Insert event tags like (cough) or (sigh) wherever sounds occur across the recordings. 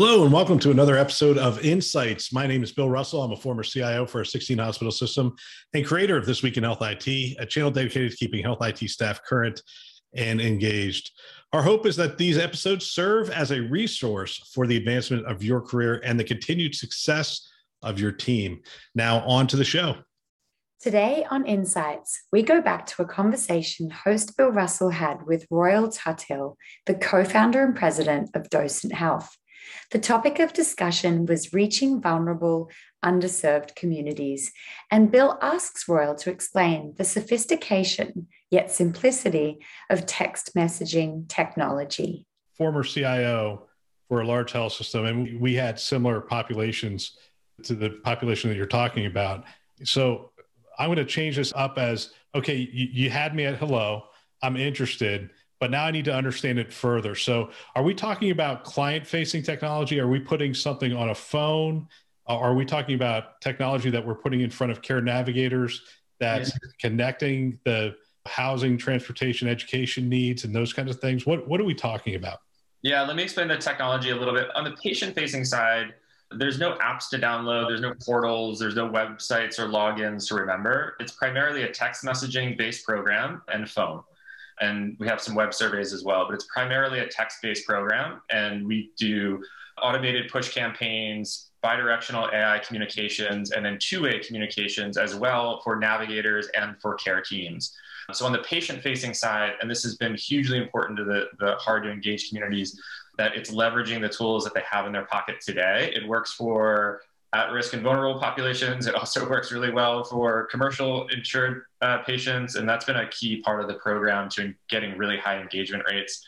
Hello, and welcome to another episode of Insights. My name is Bill Russell. I'm a former CIO for a 16 hospital system and creator of This Week in Health IT, a channel dedicated to keeping health IT staff current and engaged. Our hope is that these episodes serve as a resource for the advancement of your career and the continued success of your team. Now, on to the show. Today on Insights, we go back to a conversation host Bill Russell had with Royal Tuthill, the co founder and president of Docent Health. The topic of discussion was reaching vulnerable, underserved communities, and Bill asks Royal to explain the sophistication yet simplicity of text messaging technology. Former CIO for a large health system, and we had similar populations to the population that you're talking about. So I'm going to change this up as okay, you, you had me at hello, I'm interested but now I need to understand it further. So, are we talking about client facing technology? Are we putting something on a phone? Uh, are we talking about technology that we're putting in front of care navigators that's yeah. connecting the housing, transportation, education needs, and those kinds of things? What, what are we talking about? Yeah, let me explain the technology a little bit. On the patient facing side, there's no apps to download, there's no portals, there's no websites or logins to remember. It's primarily a text messaging based program and phone and we have some web surveys as well, but it's primarily a text based program. And we do automated push campaigns, bidirectional AI communications, and then two way communications as well for navigators and for care teams. So, on the patient facing side, and this has been hugely important to the, the hard to engage communities, that it's leveraging the tools that they have in their pocket today. It works for at risk and vulnerable populations. It also (laughs) works really well for commercial insured uh, patients. And that's been a key part of the program to getting really high engagement rates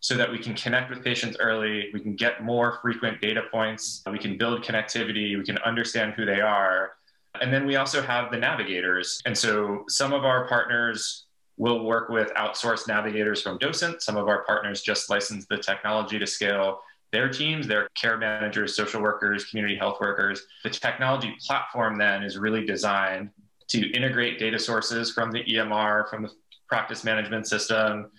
so that we can connect with patients early, we can get more frequent data points, we can build connectivity, we can understand who they are. And then we also have the navigators. And so some of our partners will work with outsourced navigators from Docent. Some of our partners just license the technology to scale their teams, their care managers, social workers, community health workers. The technology platform then is really designed to integrate data sources from the EMR, from the practice management system,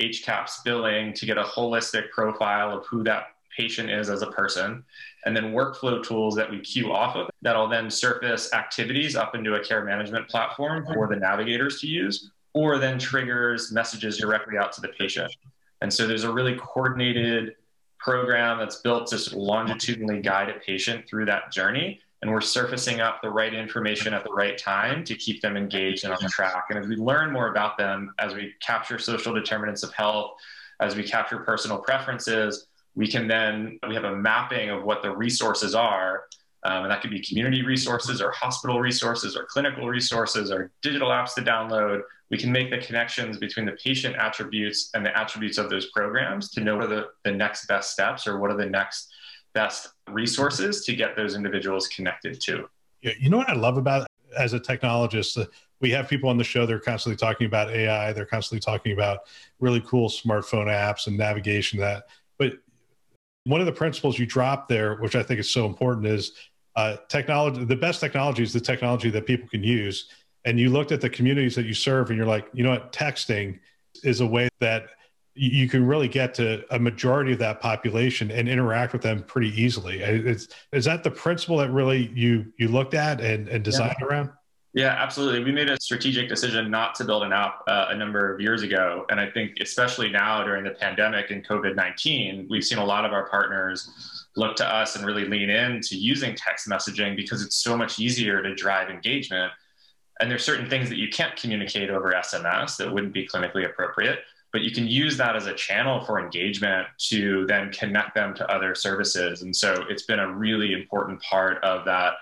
HCAHPS billing to get a holistic profile of who that patient is as a person, and then workflow tools that we queue off of that'll then surface activities up into a care management platform for the navigators to use, or then triggers messages directly out to the patient. And so there's a really coordinated program that's built to longitudinally guide a patient through that journey. And we're surfacing up the right information at the right time to keep them engaged and on track. And as we learn more about them, as we capture social determinants of health, as we capture personal preferences, we can then, we have a mapping of what the resources are um, and that could be community resources or hospital resources or clinical resources or digital apps to download. We can make the connections between the patient attributes and the attributes of those programs to know what are the, the next best steps or what are the next best resources to get those individuals connected to. You know what I love about as a technologist, uh, we have people on the show they're constantly talking about AI, they're constantly talking about really cool smartphone apps and navigation that but one of the principles you drop there, which I think is so important, is uh, technology, the best technology is the technology that people can use. And you looked at the communities that you serve and you're like, you know what, texting is a way that you can really get to a majority of that population and interact with them pretty easily. Is, is that the principle that really you you looked at and, and designed yeah. around? Yeah, absolutely. We made a strategic decision not to build an app uh, a number of years ago. And I think, especially now during the pandemic and COVID 19, we've seen a lot of our partners look to us and really lean in to using text messaging because it's so much easier to drive engagement. And there's certain things that you can't communicate over SMS that wouldn't be clinically appropriate, but you can use that as a channel for engagement to then connect them to other services. And so it's been a really important part of that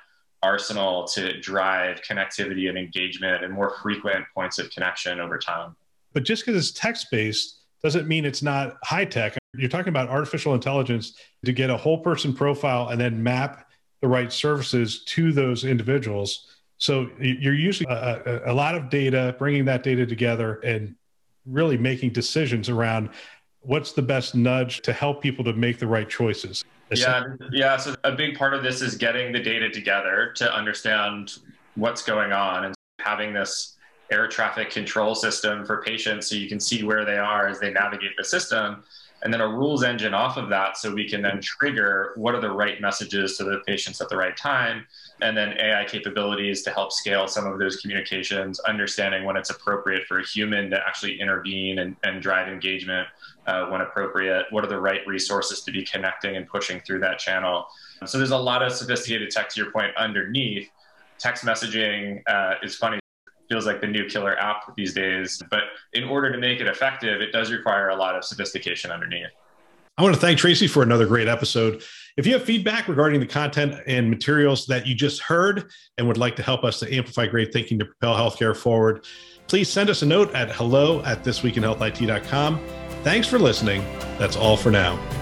arsenal to drive connectivity and engagement and more frequent points of connection over time. But just because it's text based doesn't mean it's not high tech. You're talking about artificial intelligence to get a whole person profile and then map the right services to those individuals. So you're using a, a, lot of data, bringing that data together and really making decisions around what's the best nudge to help people to make the right choices. Yeah, yeah. So a big part of this is getting the data together to understand what's going on and having this air traffic control system for patients so you can see where they are as they navigate the system and then a rules engine off of that so we can then trigger what are the right messages to the patients at the right time and then ai capabilities to help scale some of those communications understanding when it's appropriate for a human to actually intervene and, and drive engagement uh, when appropriate what are the right resources to be connecting and pushing through that channel. So there's a lot of sophisticated tech to your point underneath. Text messaging uh, is funny feels like the new killer app these days. But in order to make it effective, it does require a lot of sophistication underneath. I want to thank Tracy for another great episode. If you have feedback regarding the content and materials that you just heard and would like to help us to amplify great thinking to propel healthcare forward, please send us a note at hello at thisweekinhealthit.com. Thanks for listening. That's all for now.